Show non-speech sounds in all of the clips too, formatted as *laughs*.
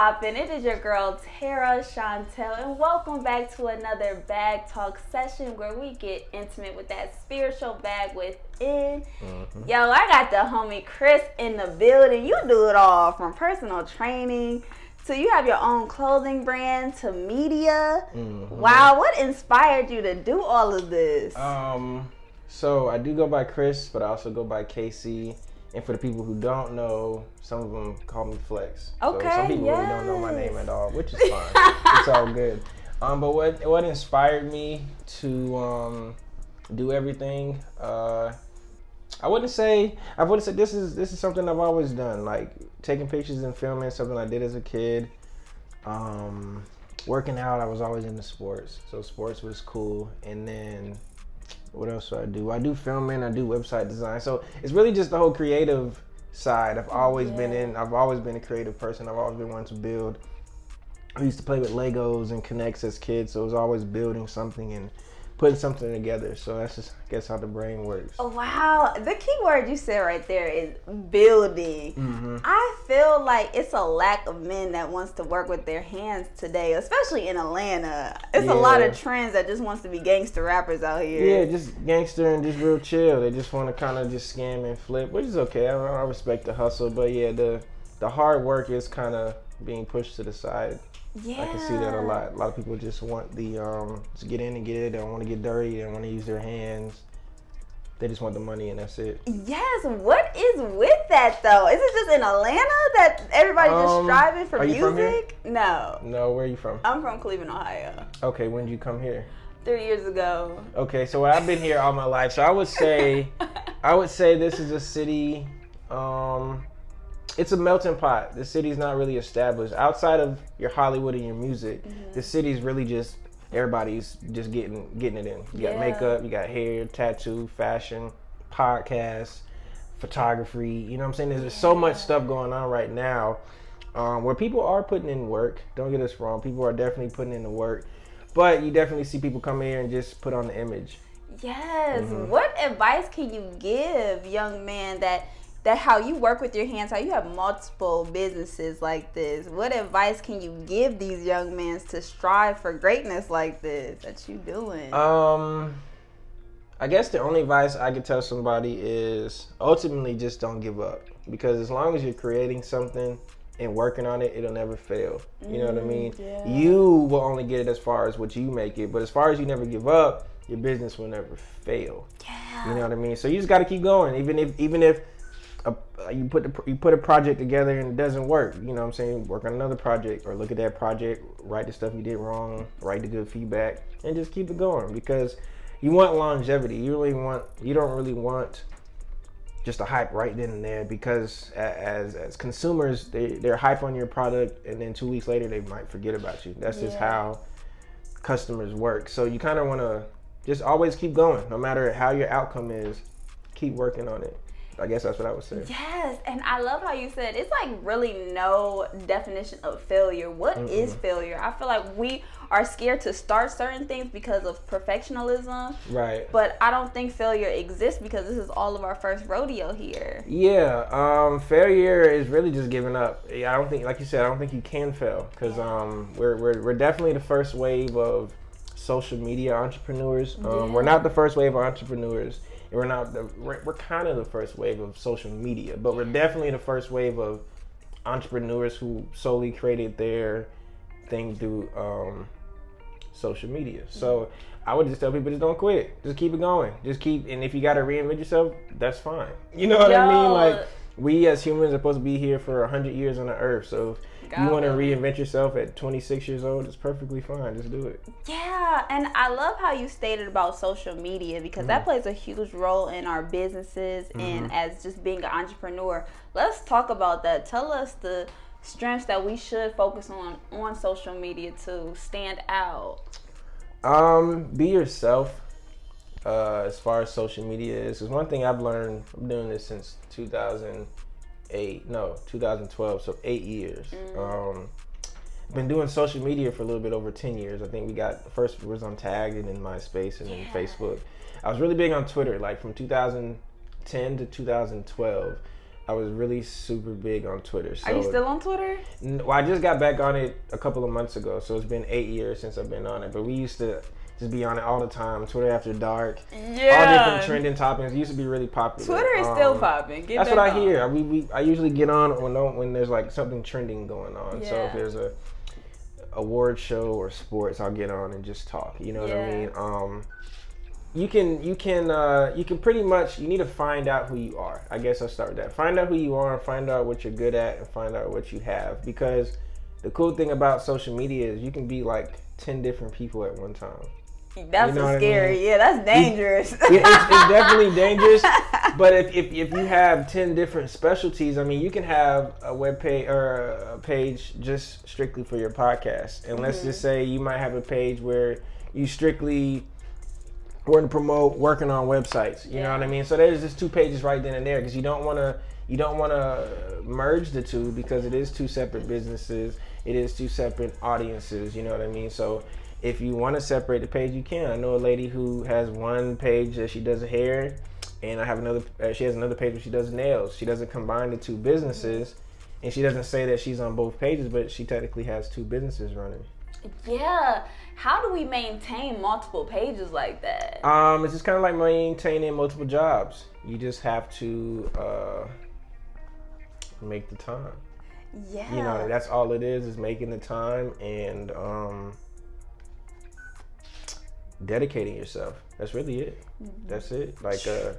poppin'? It is your girl Tara Chantel, and welcome back to another Bag Talk session where we get intimate with that spiritual bag within. Mm-hmm. Yo, I got the homie Chris in the building. You do it all from personal training to you have your own clothing brand to media. Mm-hmm. Wow, what inspired you to do all of this? Um, so I do go by Chris, but I also go by Casey. And for the people who don't know, some of them call me Flex. Okay. So some people yes. really don't know my name at all, which is fine. it's all good. Um, but what what inspired me to um, do everything? Uh, I wouldn't say I wouldn't say this is this is something I've always done. Like taking pictures and filming, something I did as a kid. Um, working out, I was always into sports, so sports was cool. And then what else do I do? I do filming, I do website design. So it's really just the whole creative side. I've always yeah. been in. I've always been a creative person. I've always been wanting to build. I used to play with Legos and K'NEX as kids, so it was always building something and putting something together. So that's just I guess how the brain works. Oh, wow, the key word you said right there is building. Mm-hmm. I feel like it's a lack of men that wants to work with their hands today, especially in Atlanta. It's yeah. a lot of trends that just wants to be gangster rappers out here. Yeah, just gangster and just real chill. They just want to kind of just scam and flip, which is okay. I, I respect the hustle, but yeah, the the hard work is kind of being pushed to the side. Yeah. I can see that a lot. A lot of people just want the um to get in and get it. They don't want to get dirty. They don't want to use their hands. They just want the money and that's it. Yes. What is with that though? Is it just in Atlanta that everybody um, just striving for music? No. No. Where are you from? I'm from Cleveland, Ohio. Okay. When did you come here? Three years ago. Okay, so I've been here all my life. So I would say, *laughs* I would say this is a city. Um, it's a melting pot. The city's not really established outside of your Hollywood and your music. Mm-hmm. The city's really just everybody's just getting getting it in. You got yeah. makeup, you got hair, tattoo, fashion, podcasts, photography. You know what I'm saying? There's, so much stuff going on right now um, where people are putting in work. Don't get us wrong. People are definitely putting in the work, but you definitely see people come here and just put on the image. Yes. Mm-hmm. What advice can you give young man that? That how you work with your hands, how you have multiple businesses like this. What advice can you give these young men to strive for greatness like this that you doing? Um, I guess the only advice I could tell somebody is ultimately just don't give up because as long as you're creating something and working on it, it'll never fail. You know what I mean? Mm, yeah. You will only get it as far as what you make it, but as far as you never give up, your business will never fail. Yeah. You know what I mean? So you just got to keep going, even if even if a, you put the, you put a project together and it doesn't work. You know what I'm saying? Work on another project or look at that project, write the stuff you did wrong, write the good feedback, and just keep it going because you want longevity. You really want you don't really want just a hype right then and there because as as consumers they they're hype on your product and then two weeks later they might forget about you. That's yeah. just how customers work. So you kind of want to just always keep going, no matter how your outcome is. Keep working on it. I guess that's what I would say. Yes, and I love how you said it's like really no definition of failure. What mm is failure? I feel like we are scared to start certain things because of perfectionism. Right. But I don't think failure exists because this is all of our first rodeo here. Yeah. Um, failure is really just giving up. I don't think, like you said, I don't think you can fail because um, we're, we're we're definitely the first wave of social media entrepreneurs. Um, yeah. We're not the first wave of entrepreneurs we're not the we're, we're kind of the first wave of social media, but we're definitely the first wave of entrepreneurs who solely created their thing through um, social media. So I would just tell people just don't quit. Just keep it going. Just keep and if you gotta reinvent yourself, that's fine. You know what Yo. I mean? Like we as humans are supposed to be here for hundred years on the earth. So you want to reinvent yourself at 26 years old, it's perfectly fine. Just do it. Yeah, and I love how you stated about social media because mm-hmm. that plays a huge role in our businesses mm-hmm. and as just being an entrepreneur. Let's talk about that. Tell us the strengths that we should focus on on social media to stand out. Um, be yourself. Uh, as far as social media is, because one thing I've learned from doing this since 2000- eight, no, 2012, so eight years. Mm. Um, been doing social media for a little bit over 10 years. I think we got first was on Tag and then MySpace and yeah. then Facebook. I was really big on Twitter, like from 2010 to 2012. I was really super big on Twitter. So Are you still on Twitter? Well, I just got back on it a couple of months ago, so it's been eight years since I've been on it. But we used to just be on it all the time. Twitter after dark, Yeah. all different trending topics. It used to be really popular. Twitter is still Um, popping. Get That's what I on. hear. We, we I usually get on when when there's like something trending going on. Yeah. So if there's a award show or sports, I'll get on and just talk. You know what I mean? Um, you can you can uh, you can pretty much you need to find out who you are. I guess I'll start with that. Find out who you are, find out what you're good at, and find out what you have. Because the cool thing about social media is you can be like ten different people at one time. That's You know what I scary. mean? Yeah, that's dangerous. Yeah, it's, it's definitely *laughs* dangerous. But if, if, if you have ten different specialties, I mean, you can have a web page or a page just strictly for your podcast. And let's mm-hmm. just say you might have a page where you strictly want to promote working on websites. You know what I mean? So there's just two pages right then and there because you don't want to you don't want to merge the two because it is two separate businesses. It is two separate audiences. You know what I mean? So if you want to separate the page, you can. I know a lady who has one page that she does hair, and I have another. Uh, she has another page where she does nails. She doesn't combine the two businesses, and she doesn't say that she's on both pages, but she technically has two businesses running. yeah. How do we maintain multiple pages like that? Um, it's just kind of like maintaining multiple jobs. You just have to uh, make the time. yeah. You know, that's all it is is making the time and um, dedicating yourself. That's really it. That's it. Like uh,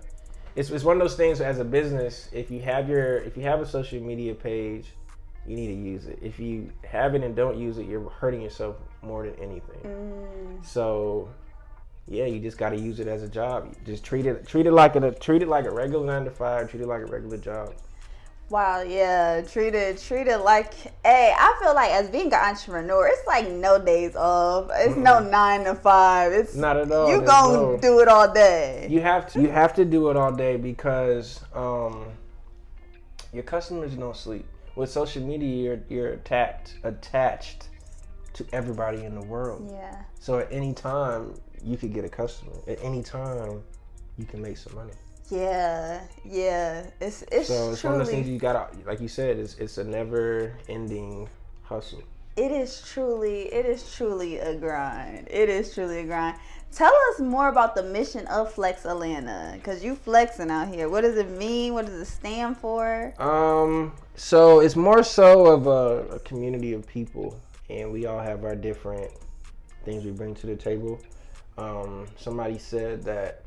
it's it's one of those things as a business. If you have your if you have a social media page, you need to use it. If you have it and don't use it, you're hurting yourself more than anything. Mm. So yeah, you just got to use it as a job. You just treat it treat it like a treat it like a regular nine to five. Treat it like a regular job. Wow, yeah, treat it, treat it like. Hey, I feel like as being an entrepreneur, it's like no days off. It's no nine to five. It's Not at all. you There's gonna no- do it all day. You have to you have to do it all day because um, your customers don't sleep. With social media, you're you're attached attached to everybody in the world. yeah, So at any time, you could get a customer. At any time, you can make some money. Yeah, yeah. It's it's So it's one of those things you gotta, like you said, it's it's a never ending hustle. it is truly it is truly a grind. It is truly a grind. Tell us more about the mission of Flex Atlanta, cause you flexing out here. What does it mean? What does it stand for? Um, so it's more so of a, a community of people, and we all have our different things we bring to the table. Um, somebody said that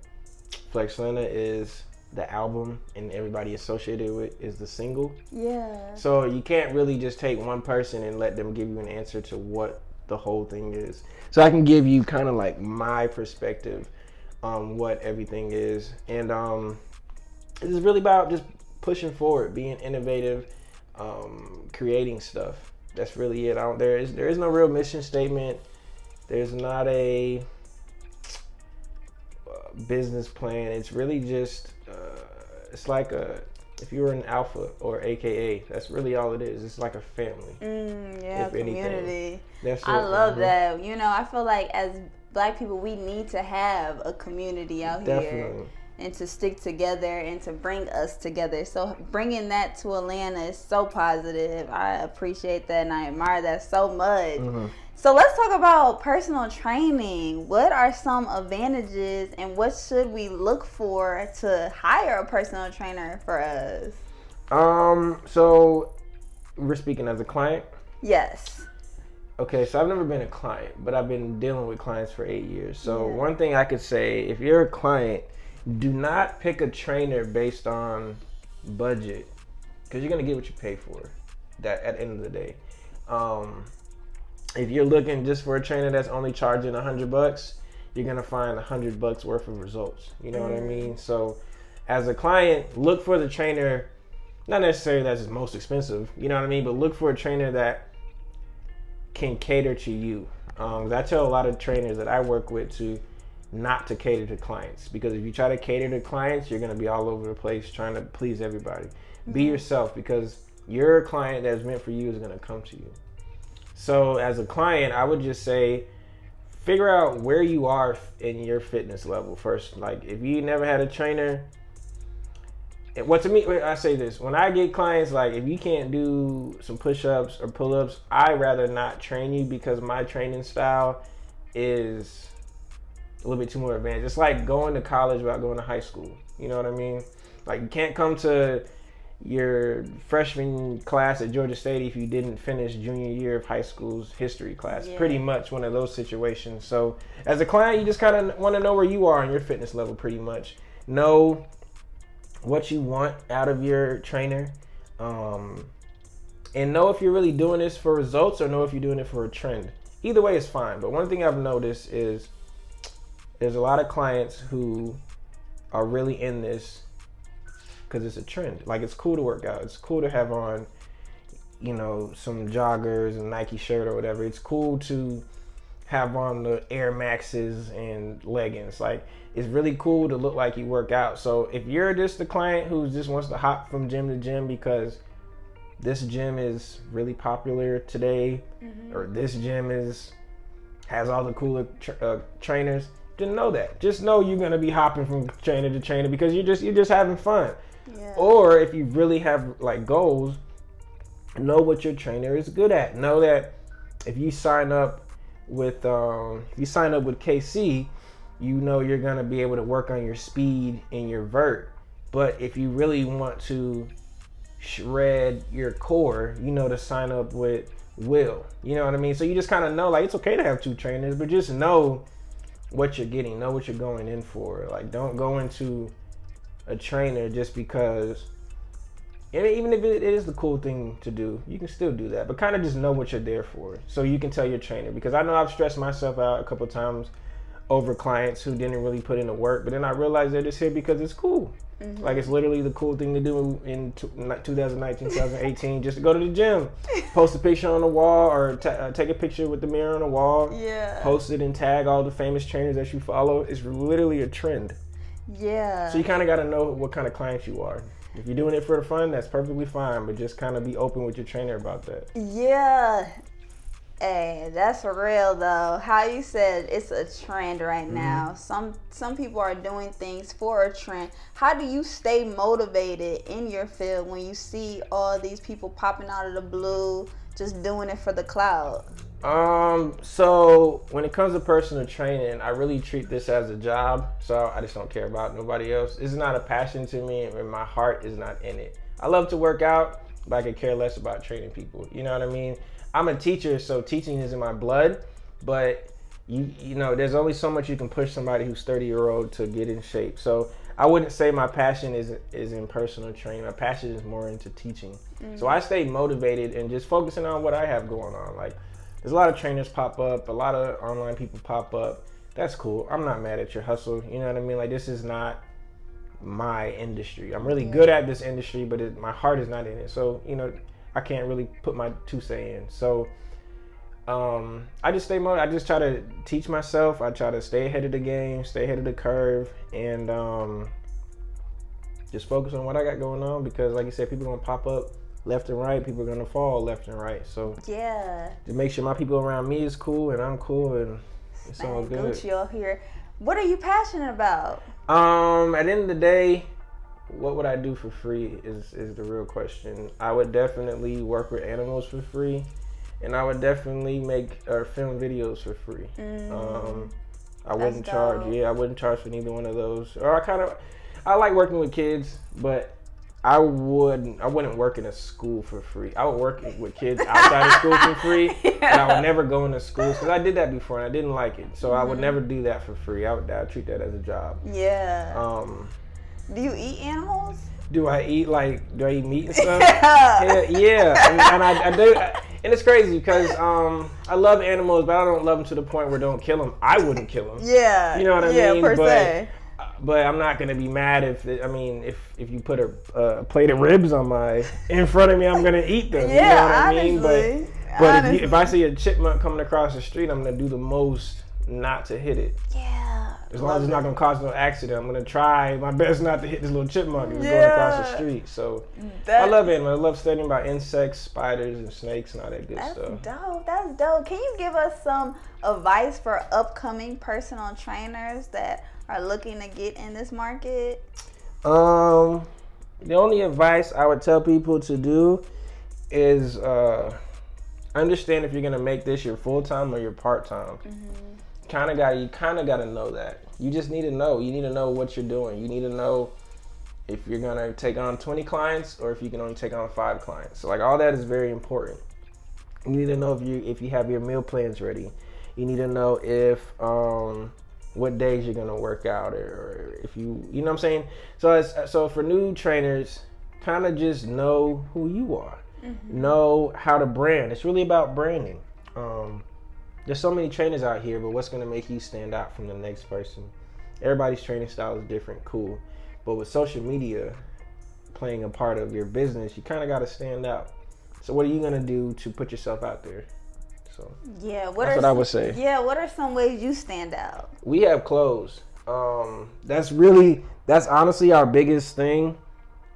Flex Atlanta is the album, and everybody associated with is the single. Yeah. So you can't really just take one person and let them give you an answer to what the whole thing is. So I can give you kind of like my perspective on what everything is, and um, it's really about just pushing forward, being innovative, um, creating stuff. That's really it. I don't, there is there is no real mission statement. There's not a business plan. It's really just uh, it's like a if you're an alpha or AKA, that's really all it is. It's like a family. Mm, yeah, community. That's I it. love Mhm. that. You know, I feel like as black people, we need to have a community out here Definitely. And to stick together and to bring us together. So bringing that to Atlanta is so positive. I appreciate that and I admire that so much. Mhm. So let's talk about personal training. What are some advantages and what should we look for to hire a personal trainer for us? Um. So we're speaking as a client. Yes. Okay, so I've never been a client, but I've been dealing with clients for eight years. So Yeah. one thing I could say, if you're a client, do not pick a trainer based on budget, because you're gonna get what you pay for. That at the end of the day, um, if you're looking just for a trainer that's only charging a hundred bucks, you're gonna find a hundred bucks worth of results. You know what I mean? So, as a client, look for the trainer, not necessarily that's most expensive. You know what I mean? But look for a trainer that can cater to you. Um, I tell a lot of trainers that I work with to not to cater to clients because if you try to cater to clients, you're gonna be all over the place trying to please everybody. Be mm-hmm. yourself because your client that's meant for you is gonna come to you. So as a client, I would just say figure out where you are in your fitness level first. Like if you never had a trainer, what to me, I say this when I get clients like if you can't do some push-ups or pull-ups, I rather not train you because my training style is a little bit too more advanced. It's like going to college without going to high school. You know what I mean? Like you can't come to your freshman class at Georgia State if you didn't finish junior year of high school's history class. Yeah. Pretty much one of those situations. So as a client, you just kind of want to know where you are in your fitness level. Pretty much know what you want out of your trainer. Um, and know if you're really doing this for results or know if you're doing it for a trend. Either way is fine. But one thing I've noticed is there's a lot of clients who are really in this because it's a trend. Like it's cool to work out. It's cool to have on, you know, some joggers and Nike shirt or whatever. It's cool to have on the Air Maxes and leggings. Like it's really cool to look like you work out. So if you're just the client who just wants to hop from gym to gym because this gym is really popular today, mm-hmm. or this gym is has all the cooler tra- uh, trainers, didn't know that. Just know you're gonna be hopping from trainer to trainer because you're just you're just having fun. Yeah. Or if you really have like goals, know what your trainer is good at. Know that if you sign up with um, if you sign up with KC, you know you're gonna be able to work on your speed and your vert. But if you really want to shred your core, you know to sign up with Will. You know what I mean? So you just kind of know like it's okay to have two trainers, but just know what you're getting, know what you're going in for. Like, don't go into a trainer just because. And even if it is the cool thing to do, you can still do that. But kind of just know what you're there for, so you can tell your trainer. Because I know I've stressed myself out a couple times over clients who didn't really put in the work, but then I realized they're just here because it's cool. Mm-hmm. Like it's literally the cool thing to do in 2019, 2018, just to go to the gym, *laughs* post a picture on the wall, or t- uh, take a picture with the mirror on the wall. Yeah. Post it and tag all the famous trainers that you follow. It's literally a trend. Yeah. So you kind of got to know what kind of clients you are. If you're doing it for the fun, that's perfectly fine, but just kind of be open with your trainer about that. Yeah, Hey, that's real though. How you said it's a trend right mm-hmm. now. Some some people are doing things for a trend. How do you stay motivated in your field when you see all these people popping out of the blue, just doing it for the cloud? Um, so when it comes to personal training, I really treat this as a job. So I just don't care about nobody else. It's not a passion to me, and my heart is not in it. I love to work out, but I could care less about training people. You know what I mean? I'm a teacher, so teaching is in my blood. But you you know, there's only so much you can push somebody who's 30 year old to get in shape. So I wouldn't say my passion is is in personal training. My passion is more into teaching. Mm-hmm. So I stay motivated and just focusing on what I have going on. Like there's a lot of trainers pop up, a lot of online people pop up. That's cool. I'm not mad at your hustle. You know what I mean? Like this is not my industry. I'm really good at this industry, but it, my heart is not in it. So you know, I can't really put my two say in. So um, I just stay motivated. I just try to teach myself. I try to stay ahead of the game, stay ahead of the curve, and um, just focus on what I got going on. Because, like you said, people gonna pop up left and right. People are gonna fall left and right. So yeah, to make sure my people around me is cool and I'm cool and it's Man, all good. Gucci here. What are you passionate about? Um, at the end of the day, what would I do for free is is the real question. I would definitely work with animals for free, and I would definitely make or film videos for free. Mm, um, I wouldn't charge. Yeah, I wouldn't charge for neither one of those. Or I kind of, I like working with kids, but I wouldn't. I wouldn't work in a school for free. I would work with kids *laughs* outside of school for free, yeah. *laughs* and I would never go into schools because I did that before and I didn't like it. So mm-hmm. I would mm-hmm. never do that for free. I would, I would treat that as a job. Yeah. Um. Do you eat animals? Do I eat like do I eat meat and *laughs* stuff? yeah, yeah, and, and I, I, do. And it's crazy because um, I love animals, but I don't love them to the point where don't kill them. I wouldn't kill them. Yeah, you know what I yeah, mean. Per but, se. But I'm not gonna be mad if I mean if if you put a, a plate of ribs on my in front of me, I'm gonna eat them. Yeah, you know what I honestly, mean. But but if, you, if I see a chipmunk coming across the street, I'm gonna do the most not to hit it. Yeah. As long as it's not gonna cause no accident, I'm gonna try my best not to hit this little chipmunk that's yeah. going across the street. So that, I love animals. I love studying about insects, spiders, and snakes and all that good that's stuff. That's dope. That's dope. Can you give us some advice for upcoming personal trainers that are looking to get in this market? Um, the only advice I would tell people to do is uh, understand if you're gonna make this your full time or your part time. Mm-hmm. Kind of got you kind of got to know that. You just need to know. You need to know what you're doing. You need to know if you're gonna take on 20 clients or if you can only take on five clients. So like all that is very important. You need to know if you if you have your meal plans ready. You need to know if um, what days you're gonna work out or, or if you you know what I'm saying. So as so for new trainers, kind of just know who you are. Mm-hmm. Know how to brand. It's really about branding. Um, there's so many trainers out here, but what's gonna make you stand out from the next person? Everybody's training style is different. Cool, but with social media playing a part of your business, you kind of got to stand out. So what are you gonna do to put yourself out there? So yeah, what that's are what I would say. Yeah, what are some ways you stand out? We have clothes. Um, that's really that's honestly our biggest thing.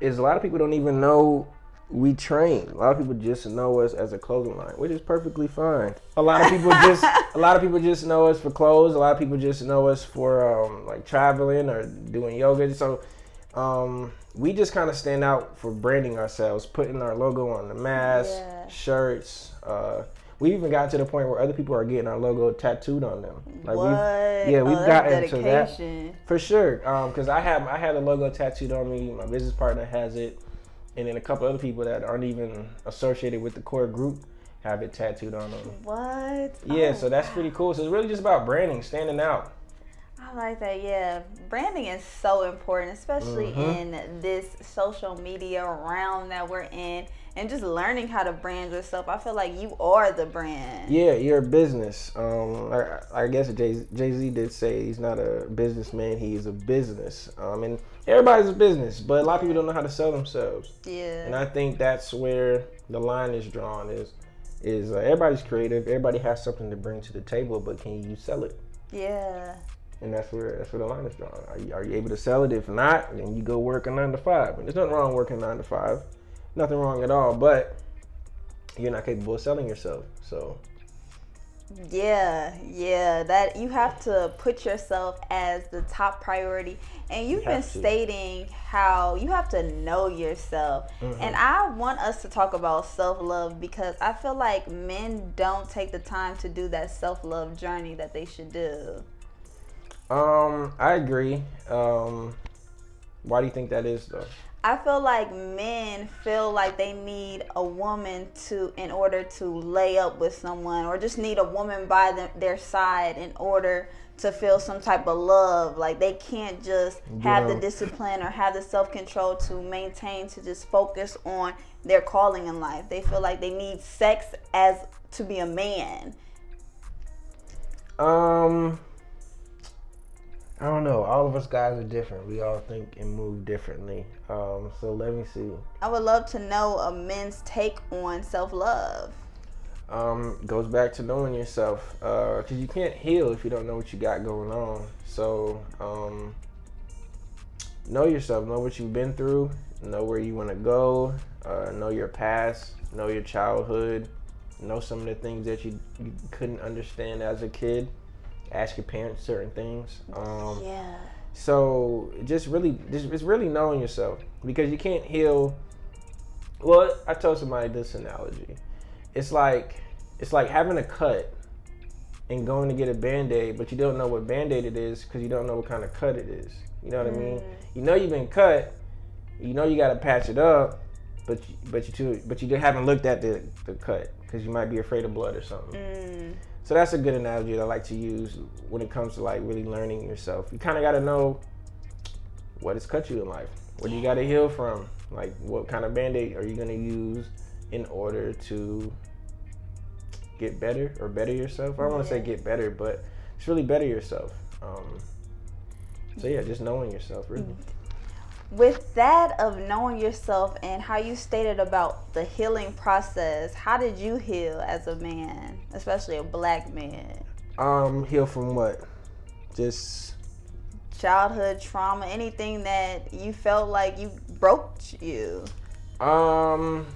Is a lot of people don't even know we train. A lot of people just know us as a clothing line, which is perfectly fine. A lot of people just *laughs* a lot of people just know us for clothes. A lot of people just know us for um, like traveling or doing yoga. So um, we just kind of stand out for branding ourselves, putting our logo on the mask, yeah. shirts. Uh, we even got to the point where other people are getting our logo tattooed on them. Like what? we've yeah, we've oh, gotten to that for sure. Because um, I have I had a logo tattooed on me. My business partner has it, and then a couple other people that aren't even associated with the core group have it tattooed on them. What? Yeah, oh, so that's wow. pretty cool. So it's really just about branding, standing out. I like that. Yeah, branding is so important, especially mm-hmm. in this social media realm that we're in, and just learning how to brand yourself. I feel like you are the brand. Yeah, you're a business. Um, I, I guess Jay Jay Z did say he's not a businessman; he is a business. Um, and everybody's a business, but a lot of people don't know how to sell themselves. Yeah. And I think that's where the line is drawn. Is is uh, everybody's creative. Everybody has something to bring to the table, but can you sell it? Yeah and that's where that's where the line is drawn. Are you, are you able to sell it? If not, then you go work a nine to five. And there's nothing wrong working nine to five, nothing wrong at all. But you're not capable of selling yourself, so. Yeah, yeah, that you have to put yourself as the top priority. And you've you been stating how you have to know yourself. Mm-hmm. And I want us to talk about self love because I feel like men don't take the time to do that self love journey that they should do. Um, I agree. Um, why do you think that is though? I feel like men feel like they need a woman to in order to lay up with someone or just need a woman by the, their side in order to feel some type of love. Like they can't just have the discipline or have the self-control to maintain to just focus on their calling in life. They feel like they need sex as to be a man. Um I don't know. All of us guys are different. We all think and move differently. Um, so let me see. I would love to know a men's take on self love. Um, goes back to knowing yourself, because uh, you can't heal if you don't know what you got going on. So um, know yourself. Know what you've been through. Know where you want to go. Uh, know your past. Know your childhood. Know some of the things that you, you couldn't understand as a kid ask your parents certain things. Um, yeah. So just really, just it's really knowing yourself because you can't heal. Well, I told somebody this analogy. It's like it's like having a cut and going to get a band aid, but you don't know what band aid it is because you don't know what kind of cut it is. You know what mm. I mean? Mm. You know you've been cut. You know you got to patch it up, but you, but you too, but you haven't looked at the, the cut because you might be afraid of blood or something. Mm. So that's a good analogy that I like to use when it comes to like really learning yourself. You kind of got to know what has cut you in life. What do you got to heal from? Like what kind of band-aid are you going to use in order to get better or better yourself? I don't want to say get better, but it's really better yourself. Um, so yeah, just knowing yourself really. With that of knowing yourself and how you stated about the healing process, how did you heal as a man, especially a black man? Um, heal from what? Just childhood trauma, anything that you felt like you broke you. Um.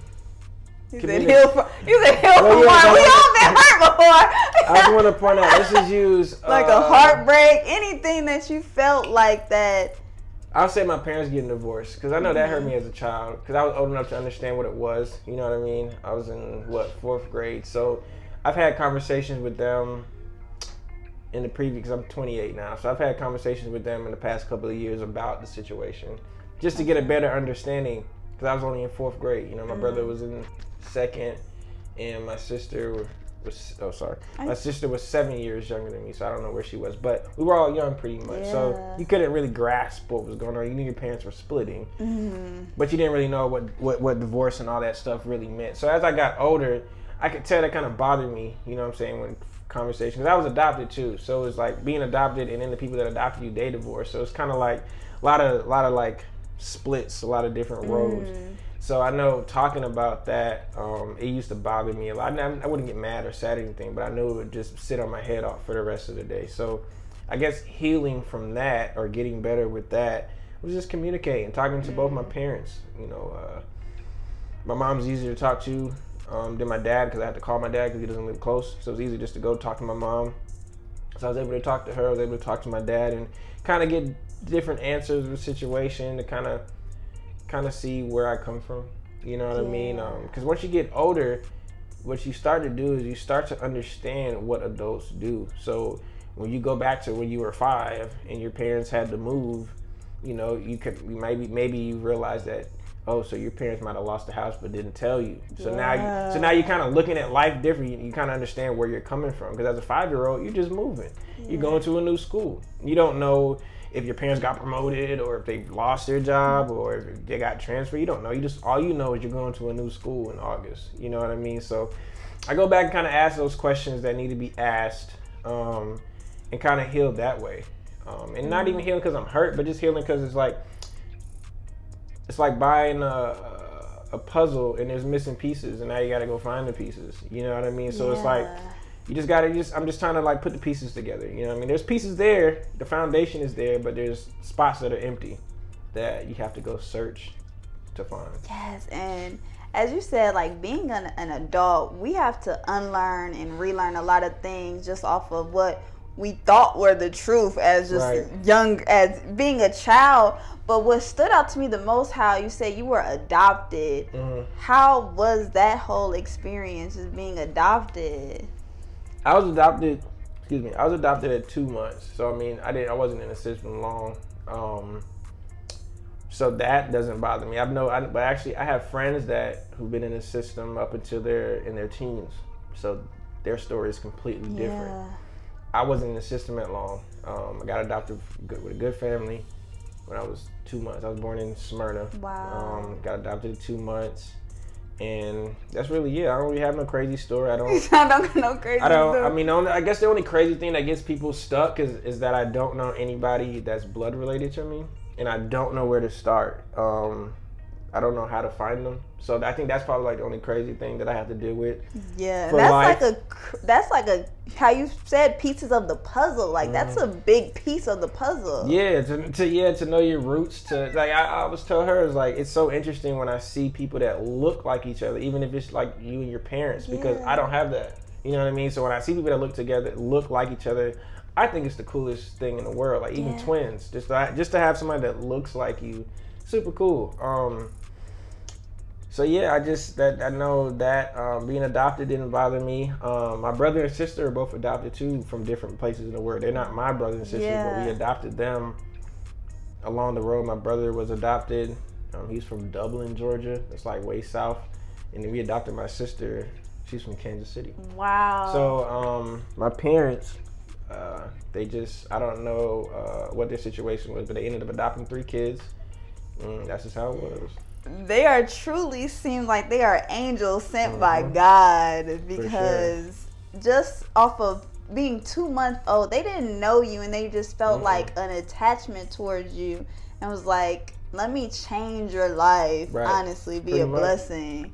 You said heal from, you said heal well, from yeah, We all been hurt before. *laughs* I just want to point out this is used like uh, a heartbreak, anything that you felt like that I'll say my parents getting divorced because I know that hurt mm-hmm. me as a child because I was old enough to understand what it was. You know what I mean? I was in what fourth grade, so I've had conversations with them in the previous. I'm 28 now, so I've had conversations with them in the past couple of years about the situation, just to get a better understanding. Because I was only in fourth grade. You know, my brother mm-hmm. was in second, and my sister was oh sorry, my sister was seven years younger than me, so I don't know where she was, but we were all young pretty much. So you couldn't really grasp what was going on. You knew your parents were splitting, mm-hmm. but you didn't really know what, what what divorce and all that stuff really meant. So as I got older, I could tell that kind of bothered me. You know what I'm saying when conversations. 'Cause I was adopted too, so it was like being adopted, and then the people that adopted you they divorced. So it's kind of like a lot of a lot of like splits, a lot of different roads. Mm-hmm. So I know talking about that, um, it used to bother me a lot. I, I wouldn't get mad or sad or anything, but I knew it would just sit on my head off for the rest of the day. So I guess healing from that or getting better with that was just communicating, talking to both my parents. You know, uh, my mom's easier to talk to um, than my dad because I had to call my dad because he doesn't live close. So it was easy just to go talk to my mom. So I was able to talk to her. I was able to talk to my dad and kind of get different answers of the situation to kind of kind of see where I come from. You know what I mean? Yeah. Um, because once you get older, what you start to do is you start to understand what adults do. So when you go back to when you were five and your parents had to move, you know, you could you maybe maybe you realize that oh, so your parents might have lost the house but didn't tell you. So now you, so now you're kind of looking at life different. You, you kind of understand where you're coming from because as a five year old, you're just moving. You're going to a new school. You don't know if your parents got promoted or if they lost their job or if they got transferred. You don't know. You just all you know is you're going to a new school in August. You know what I mean? So I go back and kind of ask those questions that need to be asked um, and kind of heal that way. Um, and not even healing because I'm hurt, but just healing because it's like it's like buying a, a puzzle and there's missing pieces, and now you got to go find the pieces. You know what I mean? So it's like Yeah. You just gotta just I'm just trying to like put the pieces together. You know what I mean? There's pieces there, the foundation is there, but there's spots that are empty that you have to go search to find. Yes, and as you said, like being an, an adult, we have to unlearn and relearn a lot of things just off of what we thought were the truth as just Right. young as being a child. But what stood out to me the most, how you said you were adopted. Mhm. How was that whole experience, just being adopted? I was adopted. Excuse me. I was adopted at two months, so I mean, I didn't. I wasn't in the system long. Um, so that doesn't bother me. I've no, I, but actually, I have friends that who've been in the system up until they're in their teens. So their story is completely different. Yeah. I wasn't in the system at long. Um, I got adopted with a good family when I was two months. I was born in Smyrna. Wow. Um, got adopted at two months, and that's really it. I don't really have no crazy story. I don't. *laughs* I don't know crazy. I don't. stuff. I mean, only, I guess the only crazy thing that gets people stuck is is that I don't know anybody that's blood related to me, and I don't know where to start. Um, I don't know how to find them. So I think that's probably like the only crazy thing that I have to deal with. Yeah, that's life. like a that's like a how you said pieces of the puzzle. Like that's a big piece of the puzzle. Mm. Yeah, to, to yeah to know your roots. To like I, I was tell her is like it's so interesting when I see people that look like each other, even if it's like you and your parents, because I don't have that. You know what I mean? So when I see people that look together, look like each other, I think it's the coolest thing in the world. Like even Yeah. twins, just to, just to have somebody that looks like you, super cool. Um. So yeah, I just that I know that um, being adopted didn't bother me. Um, my brother and sister are both adopted too from different places in the world. They're not my brothers and sisters, but we adopted them along the road. My brother was adopted. Um, he's from Dublin, Georgia. It's like way south. And then we adopted my sister. She's from Kansas City. Wow. So um, my parents, uh, they just I don't know uh, what their situation was, but they ended up adopting three kids. Mm, that's just how it was. They are truly seem like they are angels sent by Mhm. God because just off of being two months old, they didn't know you and they just felt Mhm. like an attachment towards you and was like, let me change your life. Right. Honestly, be Pretty a much. blessing.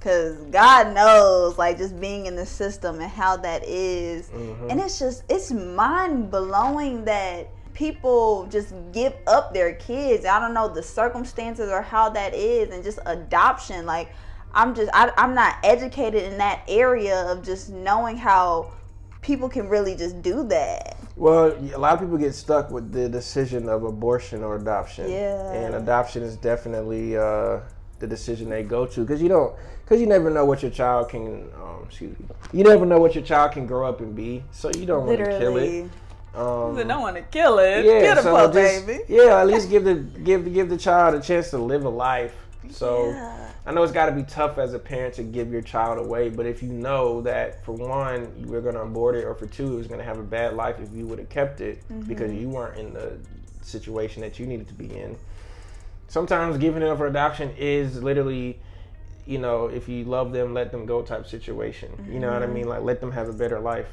Cause God knows, like just being in the system and how that is. Mhm. And it's just it's mind blowing that people just give up their kids. I don't know the circumstances or how that is and just adoption. Like I'm just I, I'm not educated in that area of just knowing how people can really just do that. Well, a lot of people get stuck with the decision of abortion or adoption. Yeah. And adoption is definitely uh, the decision they go to because you don't, because you never know what your child can. Um, excuse me. You never know what your child can grow up and be, so you don't want to kill it. Um, they don't want to kill it. Yeah, Get a so just, baby. Yeah, at least give the give give the child a chance to live a life. So Yeah. I know it's got to be tough as a parent to give your child away, but if you know that for one you were going to abort it, or for two it was going to have a bad life if you would have kept it because you weren't in the situation that you needed to be in. Sometimes giving it up for adoption is literally, you know, if you love them, let them go type situation. You know what I mean? Like let them have a better life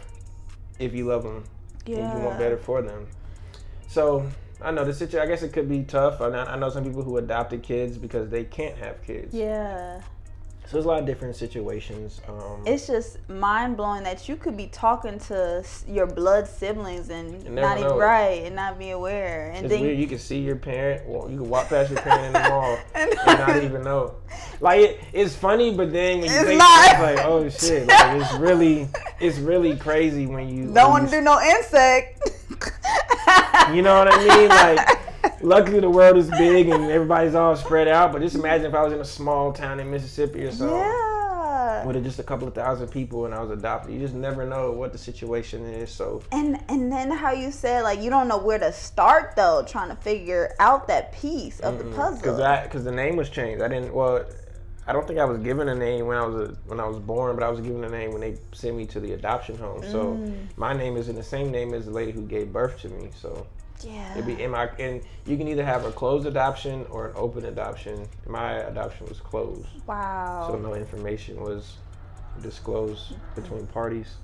if you love them and you want better for them. So I know the situation. I guess it could be tough. I know, I know some people who adopted kids because they can't have kids. Yeah. So there's a lot of different situations. Um, It's just mind blowing that you could be talking to your blood siblings and never not even right and not be aware. And it's then weird. You can see your parent. Well, you can walk past your parent in the mall And- *laughs* and not even know. Like it, it's funny, but then when you It's think not. it's like, oh shit, like it's *laughs* really, it's really crazy when you. don't want to do no insect. You know what I mean? Like, luckily the world is big and everybody's all spread out. But just imagine if I was in a small town in Mississippi or something yeah. with just a couple of thousand people and I was adopted. You just never know what the situation is. So And and then how you said like you don't know where to start though, trying to figure out that piece of the puzzle. because I because the name was changed. I didn't well. I don't think I was given a name when I was a, when I was born, but I was given a name when they sent me to the adoption home. So mm. my name is in the same name as the lady who gave birth to me. So yeah. It'd be in my and you can either have a closed adoption or an open adoption. My adoption was closed, wow. so no information was disclosed between parties.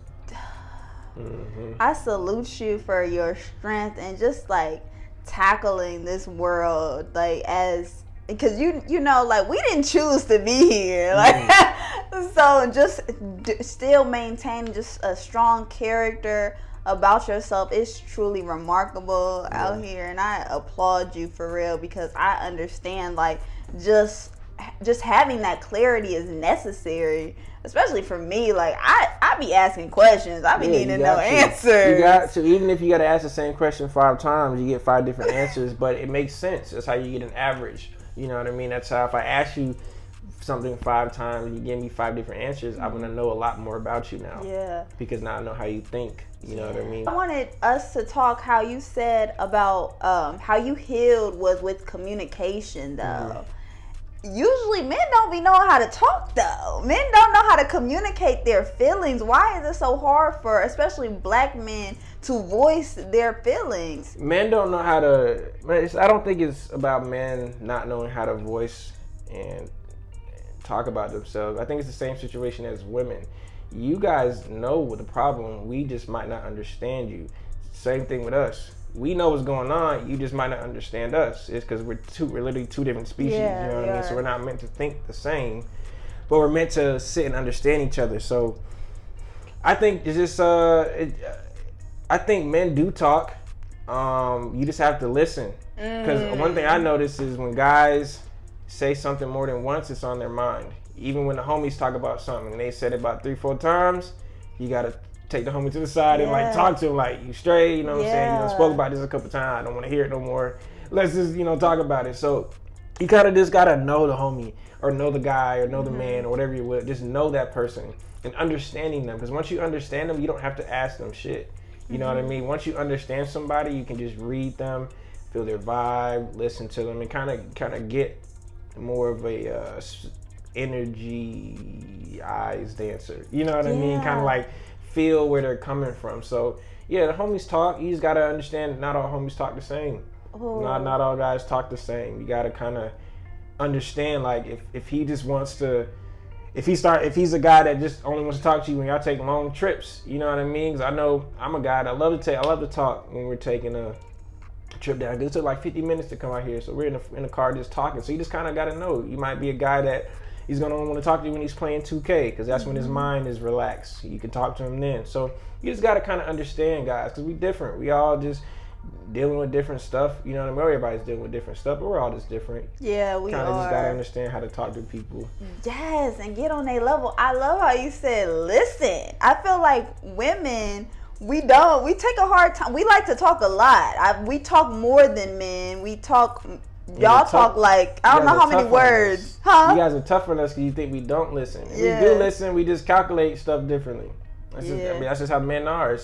hmm I salute you for your strength and just like tackling this world like as because you you know like we didn't choose to be here like *laughs* so just d- still maintaining just a strong character about yourself is truly remarkable out here and I applaud you for real because I understand like just just having that clarity is necessary especially for me like I I be asking questions I be Yeah, needing no to know got to. answers You got to even if you got to ask the same question five times, you get five different answers. But it makes sense. That's how you get an average. You know what I mean? That's how if I ask you something five times and you give me five different answers, I'm gonna know a lot more about you now yeah because now I know how you think. You know what I mean? I wanted us to talk how you said about um, how you healed was with communication though. Usually men don't be knowing how to talk though. Men don't know how to communicate their feelings. Why is it so hard for especially black men to voice their feelings? men don't know how to it's, i don't think it's about men not knowing how to voice and talk about themselves i think it's the same situation as women you guys know what the problem we just might not understand you. Same thing with us. We know what's going on you just might not understand us. It's because we're two we're literally two different species Yeah, you know what i mean? So we're not meant to think the same but we're meant to sit and understand each other. So i think it's just uh it, I think men do talk. Um, you just have to listen. Because one thing I notice is when guys say something more than once, it's on their mind. Even when the homies talk about something and they said it about three, four times, you gotta take the homie to the side and like talk to him like you straight. You know what I'm saying? You know, spoke about this a couple times. I don't want to hear it no more. Let's just you know talk about it. So you kind of just gotta know the homie or know the guy or know the man or whatever you will. Just know that person and understanding them. Because once you understand them, you don't have to ask them shit. You know what I mean? Once you understand somebody, you can just read them, feel their vibe, listen to them, and kind of kind of get more of a uh, energy eyes dancer. You know what I mean? Kind of like feel where they're coming from. So yeah, the homies talk. You just gotta understand. Not all homies talk the same. Oh. Not not all guys talk the same. You gotta kind of understand. Like if if he just wants to. If he start, if he's a guy that just only wants to talk to you when y'all take long trips, you know what I mean? 'Cause I know I'm a guy that love to take, I love to talk when we're taking a trip down. It took like 50 minutes to come out here, so we're in the in the car just talking. So you just kind of got to know. You might be a guy that he's gonna want to talk to you when he's playing 2K, because that's when his mm-hmm. mind is relaxed. You can talk to him then. So you just got to kind of understand, guys, because we different. We all just dealing with different stuff. You know what I mean? Everybody's dealing with different stuff, but we're all just different. Yeah, we Kind of just gotta understand how to talk to people. Yes, and get on their level. I love how you said listen. I feel like women we don't. We take a hard time. We like to talk a lot. I, we talk more than men. We talk. Y'all tough- talk like I don't know how many tough words, huh? You guys are tough on us because you think we don't listen. Yeah. We do listen. We just calculate stuff differently. That's just, I Yeah. mean, that's just how men are.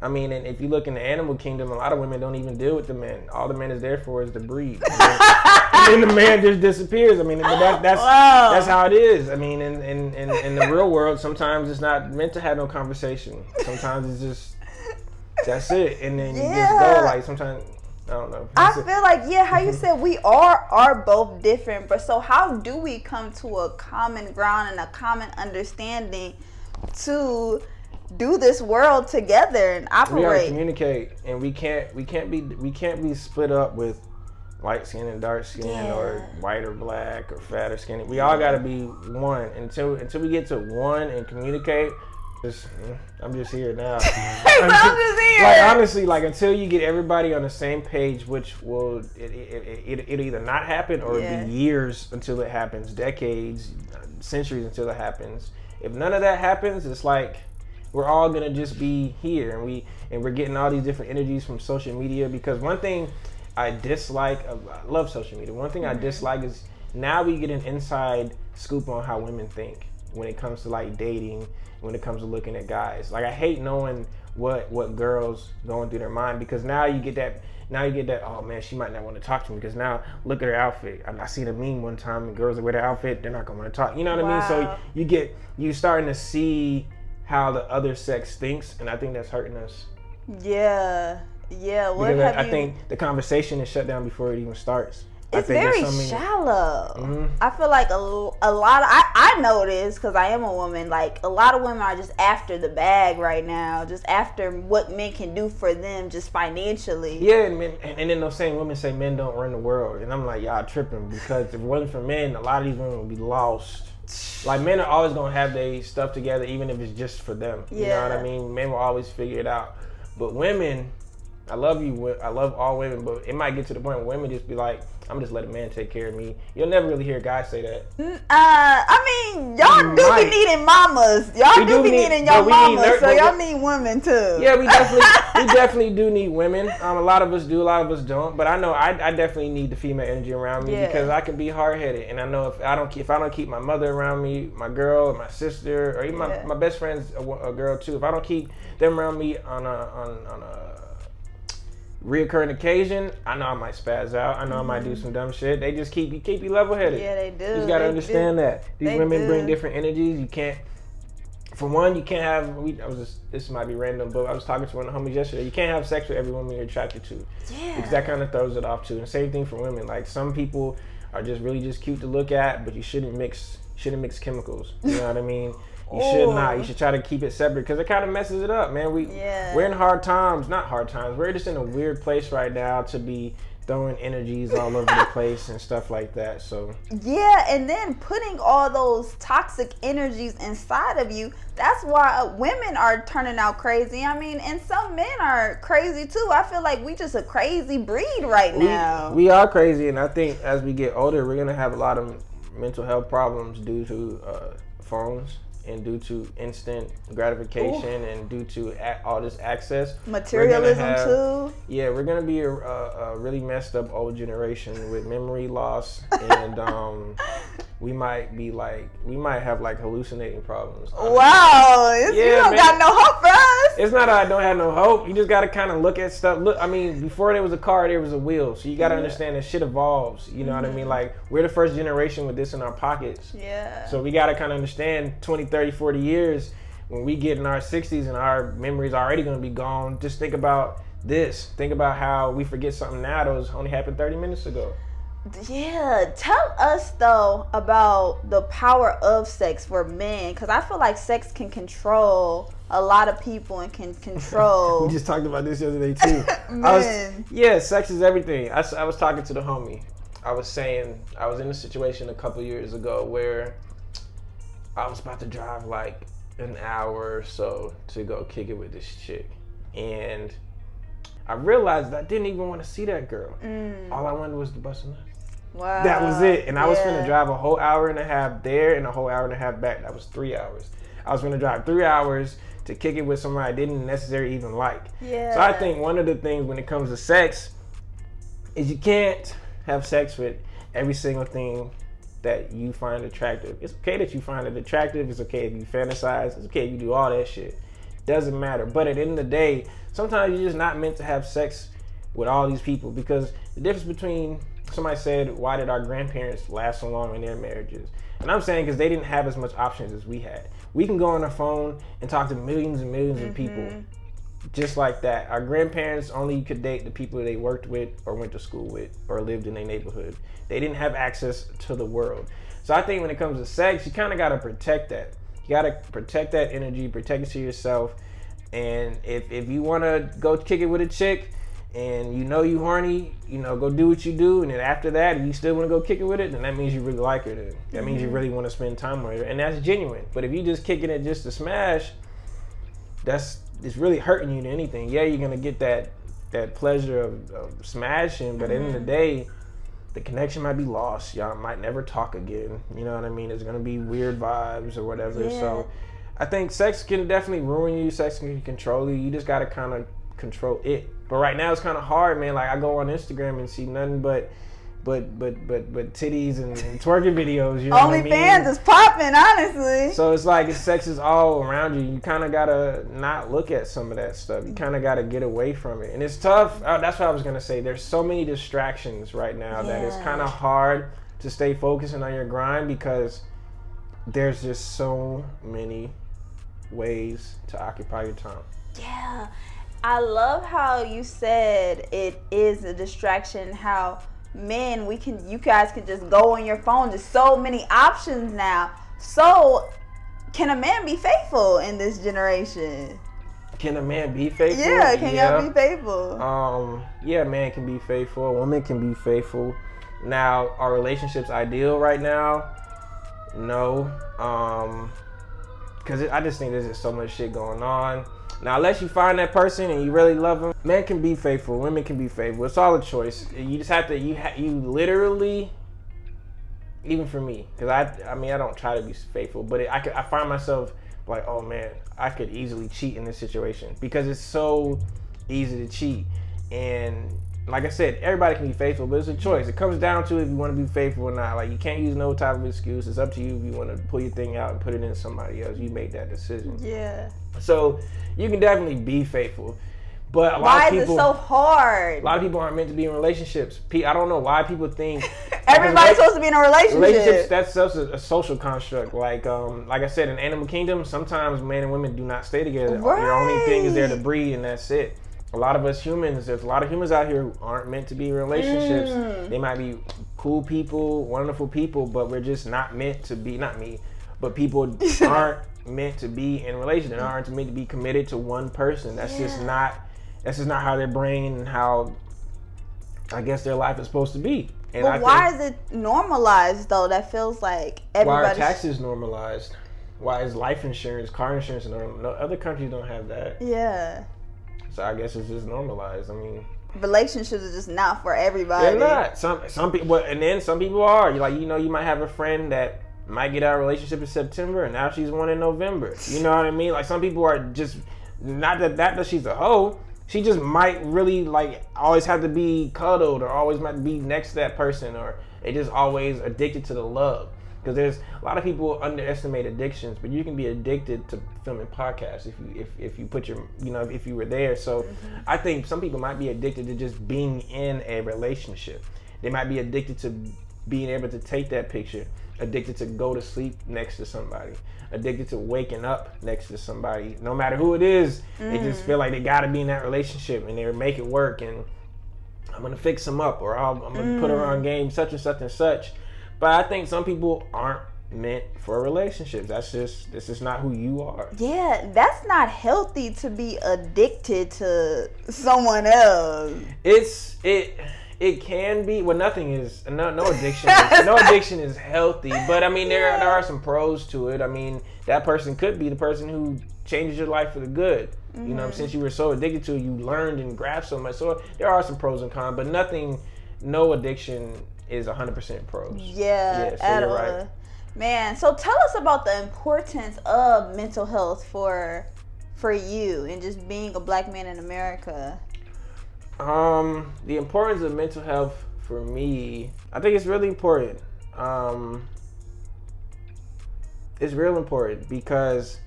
I mean, and if you look in the animal kingdom, a lot of women don't even deal with the men. All the man is there for is to breed. *laughs* and then the man just disappears. I mean, but that, that's Wow. that's how it is. I mean, in, in, in, in the real world, sometimes it's not meant to have no conversation. Sometimes it's just that's it, and then you just go like sometimes I don't know. I feel like yeah, how you said we are are both different, but so how do we come to a common ground and a common understanding to do this world together and operate? we gotta communicate and we can't we can't be we can't be split up with light skin and dark skin or white or black or fat or skinny we all gotta be one until until we get to one and communicate just mm, i'm just here now. *laughs* I'm just here. like honestly like until you get everybody on the same page which will it, it, it, it, either not happen or Yeah. it'll be years until it happens decades centuries until it happens. If none of that happens it's like we're all gonna just be here and we and we're getting all these different energies from social media because one thing i dislike i love social media. One thing i dislike is now we get an inside scoop on how women think when it comes to like dating when it comes to looking at guys. Like i hate knowing what what girls going through their mind because now you get that now you get that oh man she might not want to talk to me because now look at her outfit. I, I seen a meme one time and girls that wear their outfit they're not gonna want to talk you know what I mean? So you get you starting to see how the other sex thinks and I think that's hurting us. Yeah, yeah. What because have I, I think the conversation is shut down before it even starts it's very there's so many- shallow. Mhm. I feel like a, a lot of I, I know this because I am a woman. Like a lot of women are just after the bag right now, just after what men can do for them, just financially. Yeah, and, men, and, and then those same women say men don't run the world, and I'm like, y'all tripping because if it wasn't for men, a lot of these women would be lost. Like men are always gonna have their stuff together, even if it's just for them. You know what I mean? Men will always figure it out. But women, I love you. I love all women, but it might get to the point where women just be like, I'm just let a man take care of me. You'll never really hear guys say that. Uh, I mean, y'all do be needing mamas. Y'all We do, be need- needing your we need mamas, so y'all need women too. Yeah, we definitely we *laughs* definitely do need women. Um, a lot of us do, a lot of us don't. But I know I, I definitely need the female energy around me Yeah. because I can be hard headed, and I know if I don't keep, if I don't keep my mother around me, my girl, my sister, or even Yeah. my, my best friend's a, a girl too. If I don't keep them around me on a on on a reoccurring occasion, I know I might spaz out. I know I might do some dumb shit. They just keep you keep you level headed. Mm-hmm. Yeah, they do. You just gotta They understand do. that these They women do. bring different energies. You can't. For one, you can't have. We, I was just. This might be random, but I was talking to one of the homies yesterday. You can't have sex with every woman you're attracted to. Yeah. Because that kind of throws it off too. And same thing for women. Like some people are just really just cute to look at, but you shouldn't mix. Shouldn't mix chemicals. You know what I mean? *laughs* You should not. You should try to keep it separate because it kind of messes it up, man. We Yeah. we're in hard times. Not hard times. We're just in a weird place right now to be throwing energies all over the *laughs* place and stuff like that. So Yeah, and then putting all those toxic energies inside of you. That's why uh, women are turning out crazy. I mean, and some men are crazy too. I feel like we just a crazy breed right we, now. we are crazy, and I think as we get older, we're gonna have a lot of mental health problems due to uh, phones and due to instant gratification and due to a- all this access. Materialism have- too. Yeah, we're gonna be a, a, a really messed up old generation with memory loss, *laughs* and um, we might be like, we might have like hallucinating problems. Wow, it's, you don't man. got no hope for us. It's not I don't have no hope. You just gotta kind of look at stuff. Look, I mean, before there was a car, there was a wheel. So you gotta understand that shit evolves. You know what I mean? Like we're the first generation with this in our pockets. Yeah. So we gotta kind of understand 20, 30, 40 years when we get in our 60s and our memories already gonna be gone. Just think about this. Think about how we forget something now that was only happened 30 minutes ago. Yeah, tell us though about the power of sex for men, because I feel like sex can control a lot of people and can control. *laughs* we just talked about this the other day too. *laughs* I was, Men. yeah, sex is everything. I, I was talking to the homie. I was saying I was in a situation a couple years ago where I was about to drive like an hour or so to go kick it with this chick, and I realized I didn't even want to see that girl. Mm. All I wanted was the bust a nut. wow. That was it. And I was going to drive a whole hour and a half there and a whole hour and a half back. That was three hours. I was gonna drive three hours to kick it with somebody I didn't necessarily even like. Yeah. So I think one of the things when it comes to sex is you can't have sex with every single thing that you find attractive. It's okay that you find it attractive. It's okay if you fantasize. It's okay if you do all that shit. Doesn't matter. But at the end of the day, sometimes you're just not meant to have sex with all these people because the difference between somebody said, why did our grandparents last so long in their marriages? And I'm saying because they didn't have as much options as we had. We can go on the phone and talk to millions and 1000000s of people mm-hmm. Just like that. Our grandparents only could date the people they worked with or went to school with or lived in their neighborhood. They didn't have access to the world. So I think when it comes to sex, you kind of got to protect that. You got to protect that energy, protect it to yourself. And if, if you want to go kick it with a chick and you know you horny, you know, go do what you do. And then after that, if you still want to go kick it with it, then that means you really like her. Then that means you mm-hmm. really want to spend time with her. And that's genuine. But if you just kicking it just to smash, that's it's really hurting you to anything. Yeah, you're gonna get that that pleasure of, of smashing, but at the end of the mm-hmm. day, the connection might be lost. Y'all might never talk again. You know what I mean? It's gonna be weird vibes or whatever. Yeah. So I think sex can definitely ruin you. Sex can control you. You just gotta kind of control it. But right now it's kind of hard, man. Like I go on Instagram and see nothing but. But but but but titties and, and twerking videos. You know what I mean? OnlyFans is popping, honestly. So it's like sex is all around you. You kind of gotta not look at some of that stuff. You kind of gotta get away from it, and it's tough. Uh, that's what I was gonna say. There's so many distractions right now that it's kind of hard to stay focusing on your grind because there's just so many ways to occupy your time. Yeah. I love how you said it is a distraction, how men we can you guys can just go on your phone. There's so many options now. So can a man be faithful in this generation? Can a man be faithful? Yeah, can y'all be faithful? Um, yeah, man can be faithful. A woman can be faithful. Now, are relationships ideal right now? No. Um, cause I just think there's just so much shit going on. Now, unless you find that person and you really love them, men can be faithful. Women can be faithful. It's all a choice. You just have to. You ha- you literally. Even for me, because I, I mean, I don't try to be faithful, but it, I, could, I find myself like, oh man, I could easily cheat in this situation because it's so easy to cheat. And like I said, everybody can be faithful, but it's a choice. It comes down to if you want to be faithful or not. Like you can't use no type of excuse. It's up to you if you want to pull your thing out and put it in somebody else. You make that decision. yeah. So you can definitely be faithful, but a lot of people Why is it so hard? a lot of people aren't meant to be in relationships. I don't know why people think *laughs* Everybody's supposed to be in a relationship. relationships that's such a, a social construct like um like i said in animal kingdom sometimes men and women do not stay together your only thing is there to breed and that's it a lot of us humans there's a lot of humans out here who aren't meant to be in relationships Mm. they might be cool people wonderful people but we're just not meant to be not me but people *laughs* aren't meant to be in relation and aren't meant to be committed to one person that's just not that's just not how their brain and how i guess their life is supposed to be and I but why think- is it normalized though? That feels like why are everybody. taxes normalized? Why is life insurance, car insurance normal? No, other countries don't have that. Yeah. So I guess it's just normalized. I mean, Relationships are just not for everybody. they're not. Some some people, and then some people are. You like, you know, you might have a friend that might get out of a relationship in September, and now she's one in November. You know what I mean? Like some people are just not that that that she's a hoe. She just might really like always have to be cuddled or always might be next to that person or they just always addicted to the love. Because there's a lot of people underestimate addictions, but you can be addicted to filming podcasts if you if, if you put your you know if you were there. So mm-hmm. I think some people might be addicted to just being in a relationship. They might be addicted to being able to take that picture, addicted to go to sleep next to somebody, addicted to waking up next to somebody. No matter who it is, they just mm. feel like they got to be in that relationship and they make it work. And I'm gonna fix them up, or I'll, I'm gonna put her on mm. game, such and such and such. But I think some people aren't meant for relationships. That's just this is not who you are. Yeah, that's not healthy to be addicted to someone else. It's it it can be well nothing is no no addiction is, no *laughs* addiction is healthy but i mean there there are some pros to it. I mean that person could be the person who changes your life for the good. You know mm-hmm. since you were so addicted to it you learned and grasped so much. So there are some pros and cons but nothing no addiction is 100% pros. Yeah, Yeah, so at you're all. right. Man, so tell us about the importance of mental health for for you and just being a black man in America? Um, the importance of mental health for me, I think it's really important. Um, it's real important because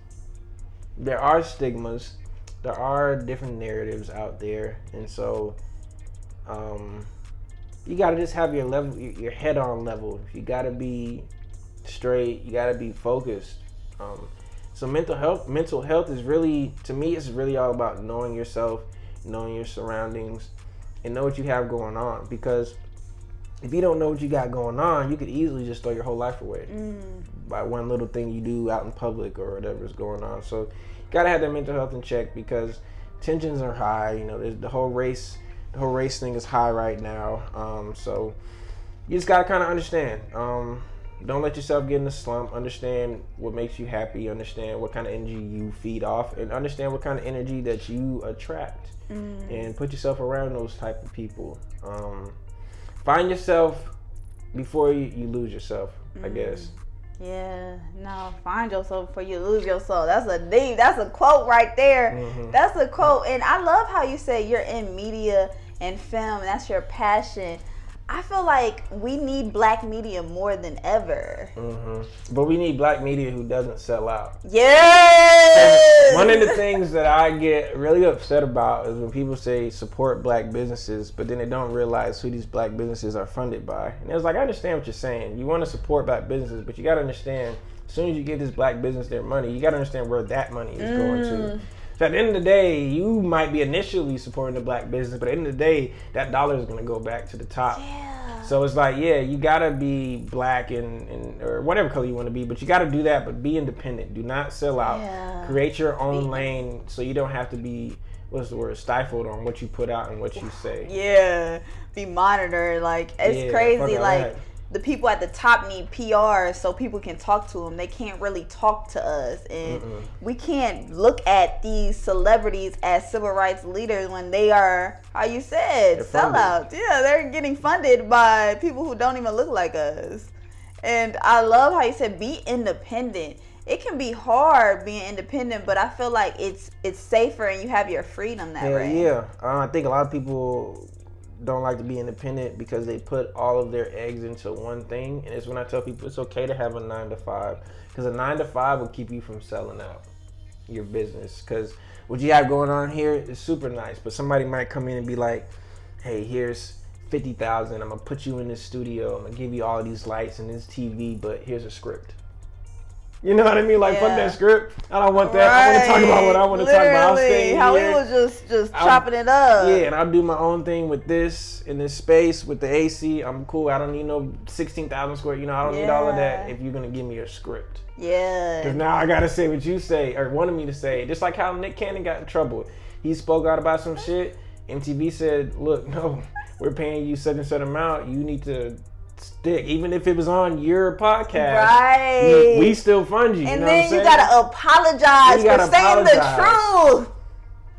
there are stigmas, there are different narratives out there, and so um, you gotta just have your level, your head on level. You gotta be straight. You gotta be focused. Um, so mental health, mental health is really, to me, it's really all about knowing yourself, knowing your surroundings, and know what you have going on. Because if you don't know what you got going on, you could easily just throw your whole life away Mm. by one little thing you do out in public or whatever is going on. So you gotta have that mental health in check because tensions are high. You know, there's the whole race, the whole race thing is high right now. Um, so you just gotta kind of understand. Um, don't let yourself get in a slump. Understand what makes you happy. Understand what kind of energy you feed off, and understand what kind of energy that you attract. And put yourself around those type of people. Um, find yourself before you, you lose yourself. I guess. Yeah, no, find yourself before you lose yourself. That's a deep, that's a quote right there. Mhm. That's a quote. And I love how you say you're in media and film, and that's your passion. I feel like we need black media more than ever. hmm But we need black media who doesn't sell out. Yes! One of the things that I get really upset about is when people say support black businesses, but then they don't realize who these black businesses are funded by. And it's like, I understand what you're saying. You want to support black businesses, but you got to understand as soon as you give this black business their money, you got to understand where that money is going to. So at the end of the day, you might be initially supporting the black business, but at the end of the day, that dollar is going to go back to the top. Yeah. So it's like, yeah, you gotta be black and, and or whatever color you want to be, but you gotta do that. But be independent. Do not sell out. Yeah. Create your own lane, so you don't have to be what's the word stifled on what you put out and what you say. Yeah, be monitored. Like it's Yeah, crazy. Like that. The people at the top need PR so people can talk to them. They can't really talk to us, and we can't look at these celebrities as civil rights leaders when they are, how you said, They're funded. sellouts. Yeah, they're getting funded by people who don't even look like us. And I love how you said be independent. It can be hard being independent, but I feel like it's it's safer and you have your freedom that Hell way. yeah. Uh, I think a lot of people don't like to be independent because they put all of their eggs into one thing. And it's when I tell people it's okay to have a nine to five because a nine to five will keep you from selling out your business. Because what you have going on here is super nice, but somebody might come in and be like, "Hey, here's." 50,000 I'm going to put you in this studio I'm going to give you all these lights and this TV but here's a script you know what I mean like fuck that script I don't want that I want to talk about what I want to talk about I'll stay how here. we was just just I'll- chopping it up. Yeah, and I'll do my own thing with this in this space with the AC. I'm cool. I don't need no sixteen thousand square. You know, I don't need all of that. If you're gonna give me a script, Yeah. because now I gotta say what you say or wanted me to say. Just like how Nick Cannon got in trouble. He spoke out about some shit. MTV said, "Look, *laughs* no, we're paying you such and such amount. You need to stick, even if it was on your podcast. Right. We, we still fund you. you and know then you gotta apologize You gotta for saying the truth.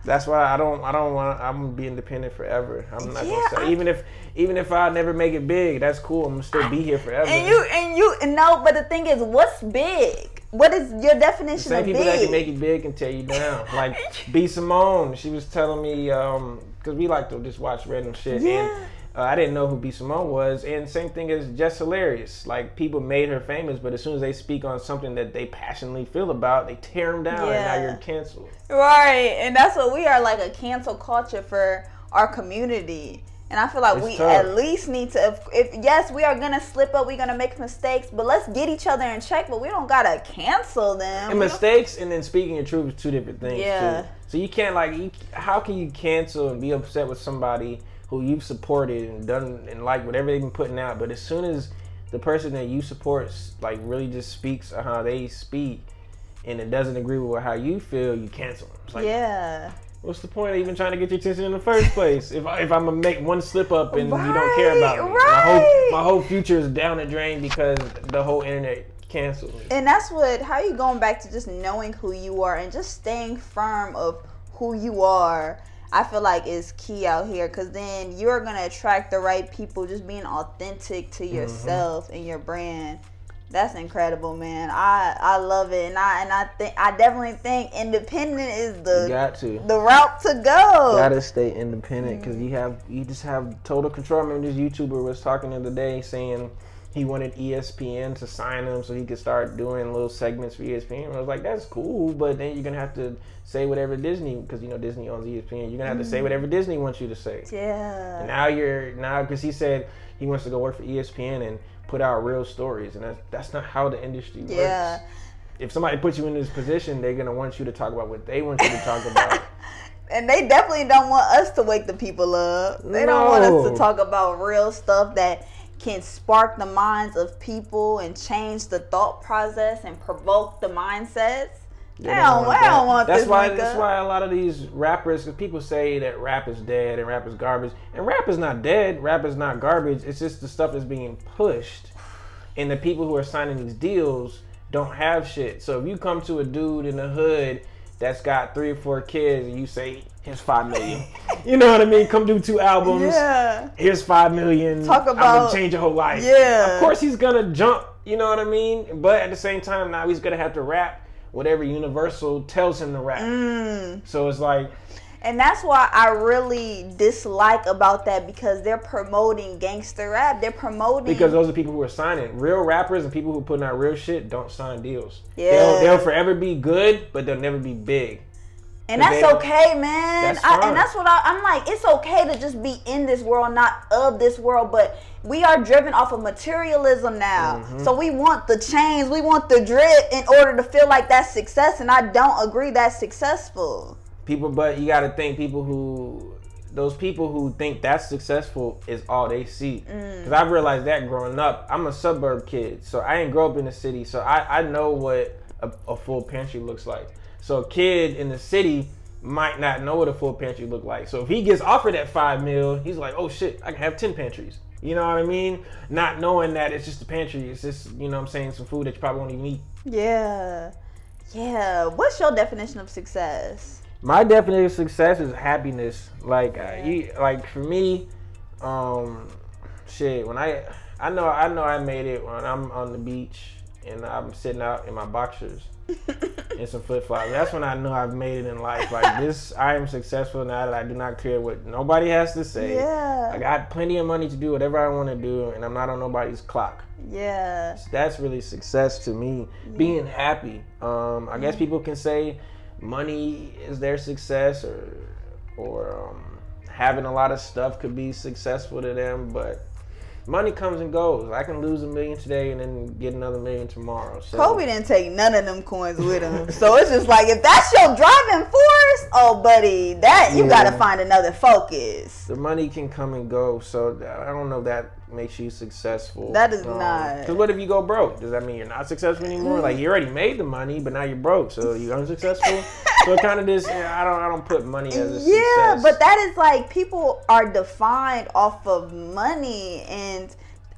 That's why I don't. I don't want. I'm gonna be independent forever. I'm not Yeah, gonna say I- even if even if I never make it big. That's cool. I'm gonna still be here forever. And you and you no, but the thing is, what's big? What is your definition Same of people big? that can make it big can tear you down. *laughs* Like B Simone, she was telling me um because we like to just watch random shit Yeah. and. Uh, I didn't know who B Simone was, and same thing as Jess Hilarious. Like people made her famous, but as soon as they speak on something that they passionately feel about, they tear them down, and now you're canceled. Right, and that's what we are like a cancel culture for our community. And I feel like It's we tough. at least need to, if, if yes, we are gonna slip up, we're gonna make mistakes, but let's get each other in check. But we don't gotta cancel them. and mistakes and then speaking your truth is two different things Yeah. too. So you can't like you, how can you cancel and be upset with somebody who you've supported and done and like whatever they've been putting out, but as soon as the person that you support like really just speaks how they speak and it doesn't agree with how you feel, you cancel them. It's like, yeah. what's the point of even trying to get your attention in the first *laughs* place? if I, if I'm gonna make one slip up and you don't care about me, Right, my whole my whole future is down the drain because the whole internet canceled me. And that's what how you going back to just knowing who you are and just staying firm of who you are. I feel like is key out here because then you're gonna attract the right people. Just being authentic to mm-hmm. yourself and your brand. That's incredible, man. I I love it, and I and I think I definitely think independent is You the got to. the route to go. Gotta stay independent because you mm-hmm. have you just have total control. I remember this YouTuber was talking the other day saying he wanted ESPN to sign him so he could start doing little segments for ESPN. And I was like, that's cool, but then you're gonna have to say whatever Disney because you know Disney owns ESPN. You're gonna have to say mm-hmm. whatever Disney wants you to say. And Yeah. now you're now because he said he wants to go work for ESPN and put out real stories, and that's that's not how the industry works. Yeah. If somebody puts you in this position, they're gonna want you to talk about what they want you to talk about. *laughs* And they definitely don't want us to wake the people up. They don't want us to talk about real stuff that can spark the minds of people and change the thought process and provoke the mindsets. They don't, they don't want that's this why that's why a lot of these rappers cause people say that rap is dead and rap is garbage and rap is not dead rap is not garbage it's just the stuff that's being pushed and the people who are signing these deals don't have shit. So if you come to a dude in the hood that's got three or four kids and you say here's five million *laughs* *laughs* you know what i mean come do two albums Yeah. here's five million. Talk I'm about- change your whole life. Yeah. Of course he's gonna jump. You know what I mean? But at the same time, now he's gonna have to rap whatever Universal tells him to rap. Mm. So it's like, And that's why I really dislike about that because they're promoting gangster rap. They're promoting because those are people who are signing. Real rappers and people who putting out real shit don't sign deals. Yeah. They'll, they'll forever be good, but they'll never be big. And that's okay, man. That's I, and that's what I, I'm like. It's okay to just be in this world, not of this world. But we are driven off of materialism now. Mm-hmm. So we want the chains, we want the drip in order to feel like that's success. And I don't agree that's successful. People, but you got to think people who, those people who think that's successful is all they see. Mm. Because I've realized that growing up. I'm a suburb kid, so I ain't grow up in the city, so I, I know what a, a full pantry looks like. So a kid in the city might not know what a full pantry look like. So if he gets offered that five mil, he's like, oh shit, I can have ten pantries. You know what I mean? Not knowing that it's just a pantry. It's just you know what I'm saying some food that you probably won't even eat. Yeah. Yeah. What's your definition of success? my definition of success is happiness. Like, you, like for me, um, shit. When I, I know, I know, I made it when I'm on the beach and I'm sitting out in my boxers and some flip flops. That's when I know I've made it in life. Like this, I am successful now that I do not care what nobody has to say. Yeah. I got plenty of money to do whatever I want to do, and I'm not on nobody's clock Yeah. that's really success to me being happy um i guess people can say money is their success or or um, having a lot of stuff could be successful to them but money comes and goes i can lose a million today and then get another million tomorrow so Kobe didn't take none of them coins with him. so it's just like if that's your driving force, oh buddy, that you Yeah. gotta find another focus. the money can come and go so i don't know if that makes you successful That is um, not. because what if you go broke does that mean you're not successful anymore mm-hmm. like you already made the money but now you're broke so you're unsuccessful *laughs* so it kind of just yeah, i don't i don't put money as a Yeah, success. but that is like people are defined off of money and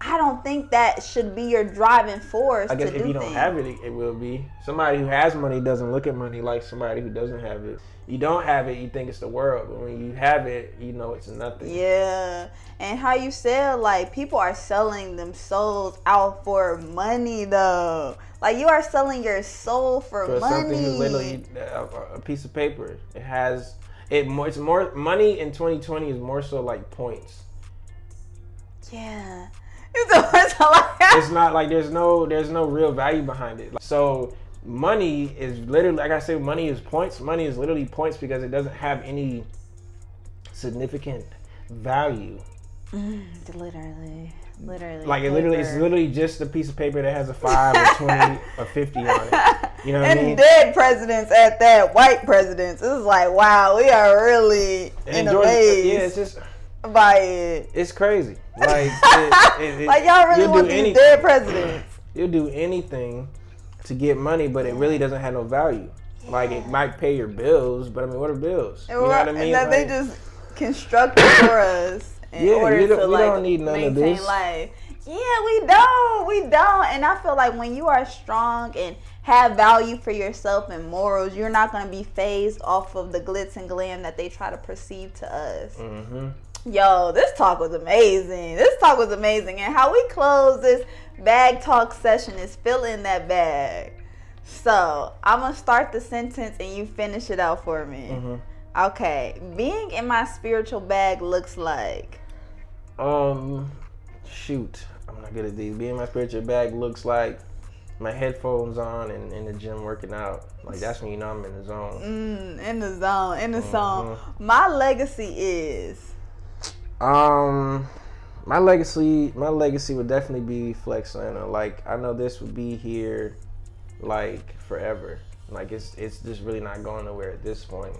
I don't think that should be your driving force I guess to if do you don't things. have it, it, will be. Somebody who has money doesn't look at money like somebody who doesn't have it. You don't have it, you think it's the world, but when you have it, you know it's nothing. Yeah. And how you said like people are selling them souls out for money though. Like you are selling your soul for, For something money. who's literally a, a piece of paper. It has it more. It's more money in 2020 is more so like points. yeah. It's the first time I It's not like there's no there's no real value behind it. So money is literally like I said, money is points. Money is literally points because it doesn't have any significant value. Mm, literally. Literally. Like it literally, it's literally just a piece of paper that has a five or twenty *laughs* or fifty on it. You know what and I mean? dead presidents at that, white presidents. It's like, wow, we are really And in a uh, yeah, it's just by it. it's crazy. Like, *laughs* it, it, it, Like y'all really want these anything. dead presidents. You'll do anything to get money, but it really doesn't have no value. Like it might pay your bills, but I mean, what are bills? You know what I mean? And that they Like, just constructed for us in Yeah, order to we like don't need none of this. life. Yeah, we don't. We don't. And I feel like when you are strong and have value for yourself and morals, you're not going to be phased off of the glitz and glam that they try to perceive to us. hmm Yo, this talk was amazing. This talk was amazing. And how we close this bag talk session is fill in that bag. So I'm gonna start the sentence and you finish it out for me. Mm-hmm. Okay. Being in my spiritual bag looks like. Um, shoot, I'm not good at these. Being in my spiritual bag looks like my headphones on and in the gym working out. Like that's when you know I'm in the zone. Mm, in the zone, in the zone. Mm-hmm. My legacy is. Um, my legacy, my legacy would definitely be Flex Atlanta. Like I know this would be here, like forever. Like it's it's just really not going nowhere at this point.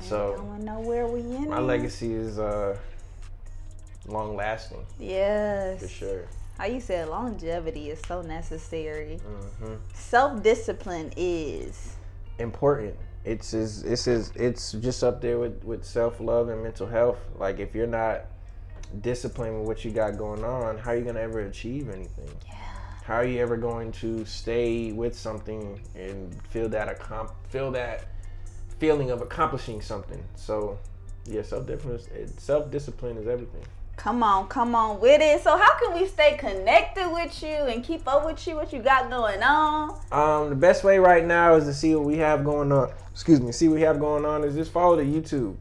So, going nowhere we in. My legacy is uh long lasting Yes. for sure. How you said longevity is so necessary. hmm Self discipline is. Important. It's is it's is it's just up there with with self love and mental health. Like if you're not disciplined with what you got going on, how are you gonna ever achieve anything? Yeah. how are you ever going to stay with something and feel that accom- feel that feeling of accomplishing something so yeah self-discipline self-discipline is everything Come on, come on with it. So how can we stay connected with you and keep up with you, what you got going on? um the best way right now is to see what we have going on. Excuse me see what we have going on is just follow the youtube.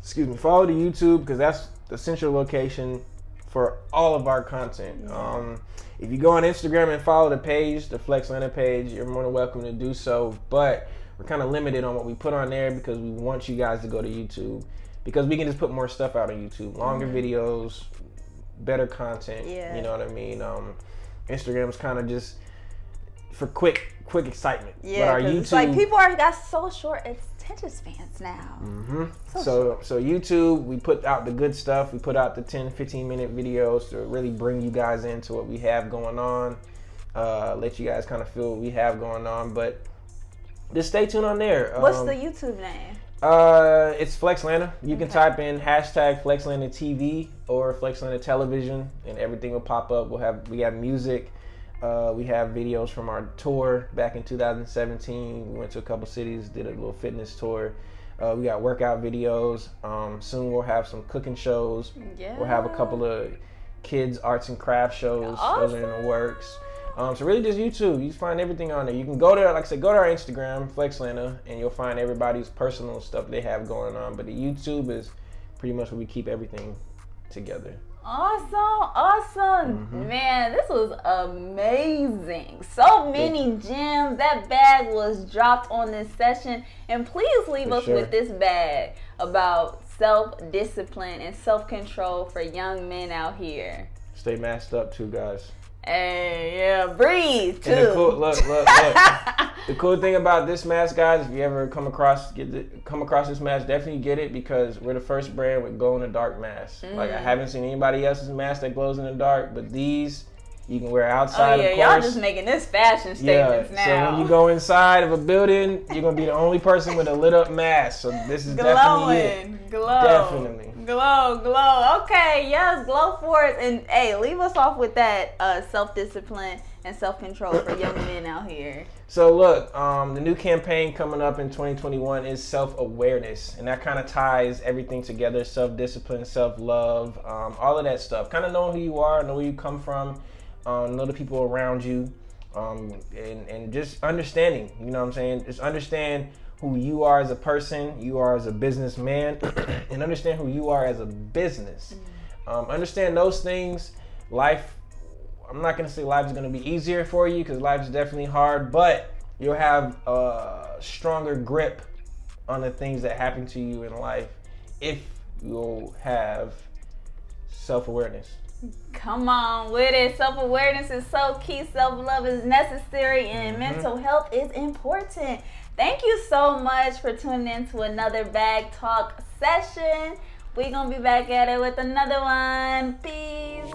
Excuse me follow the youtube because that's the central location for all of our content. Um if you go on instagram and follow the page the flex Atlanta page you're more than welcome to do so. But we're kind of limited on what we put on there because we want you guys to go to youtube because we can just put more stuff out on youtube longer videos better content Yeah. you know what i mean um instagram's kind of just for quick quick excitement but Yeah, our 'cause youtube it's like people are got so short attention spans now. hmm So so YouTube, we put out the good stuff. We put out the 10, 15 minute videos to really bring you guys into what we have going on. Uh, let you guys kind of feel what we have going on. But just stay tuned on there. What's Um, the YouTube name? Uh, it's Flexlanta. You can Okay. type in hashtag Flexlanta TV or Flexlanta Television, and everything will pop up. We'll have we have music. Uh, we have videos from our tour back in 2017. We went to a couple cities, did a little fitness tour. Uh, we got workout videos. Um, soon we'll have some cooking shows. Yeah. We'll have a couple of kids arts and craft shows. Those are in the works. Um, so really just YouTube. You find everything on there. You can go to, like I said, go to our Instagram, Flexlanta, and you'll find everybody's personal stuff they have going on. But the YouTube is pretty much where we keep everything together. Awesome, awesome. Mm-hmm. Man, this was amazing. So many gems. That bag was dropped on this session. And please leave For us sure. with this bag about self discipline and self control for young men out here. Stay masked up too, guys. Hey, yeah, breathe too. And the cool, look, look, look. *laughs* the cool thing about this mask, guys, if you ever come across get the, come across this mask, definitely get it because we're the first brand with glow in the dark masks. Like Mm. I haven't seen anybody else's mask that glows in the dark, but these you can wear oh outside. yeah, of y'all just making this fashion yeah. statements So now. when you go inside of a building, you're gonna be the only person with a lit up mask. So this is *laughs* definitely it. glow, Definitely. Glow, glow. Okay, yes, glow for it. And hey, leave us off with that uh, self discipline and self control for young men out here. So look, um, the new campaign coming up in 2021 is self-awareness, and that kind of ties everything together: self-discipline, self-love, um, all of that stuff. Kind of knowing who you are, know where you come from, um, know the people around you, um, and and just understanding. You know what I'm saying? Just understand who you are as a person, you are as a businessman, *coughs* and understand who you are as a business. Um, understand those things. Life I'm not gonna say life is gonna be easier for you because life is definitely hard, but you'll have a stronger grip on the things that happen to you in life if you'll have self-awareness. Come on with it. Self awareness is so key. Self love is necessary, Mm-hmm. and mental health is important. Thank you so much for tuning in to another Bag Talk session. We're going to be back at it with another one. Peace.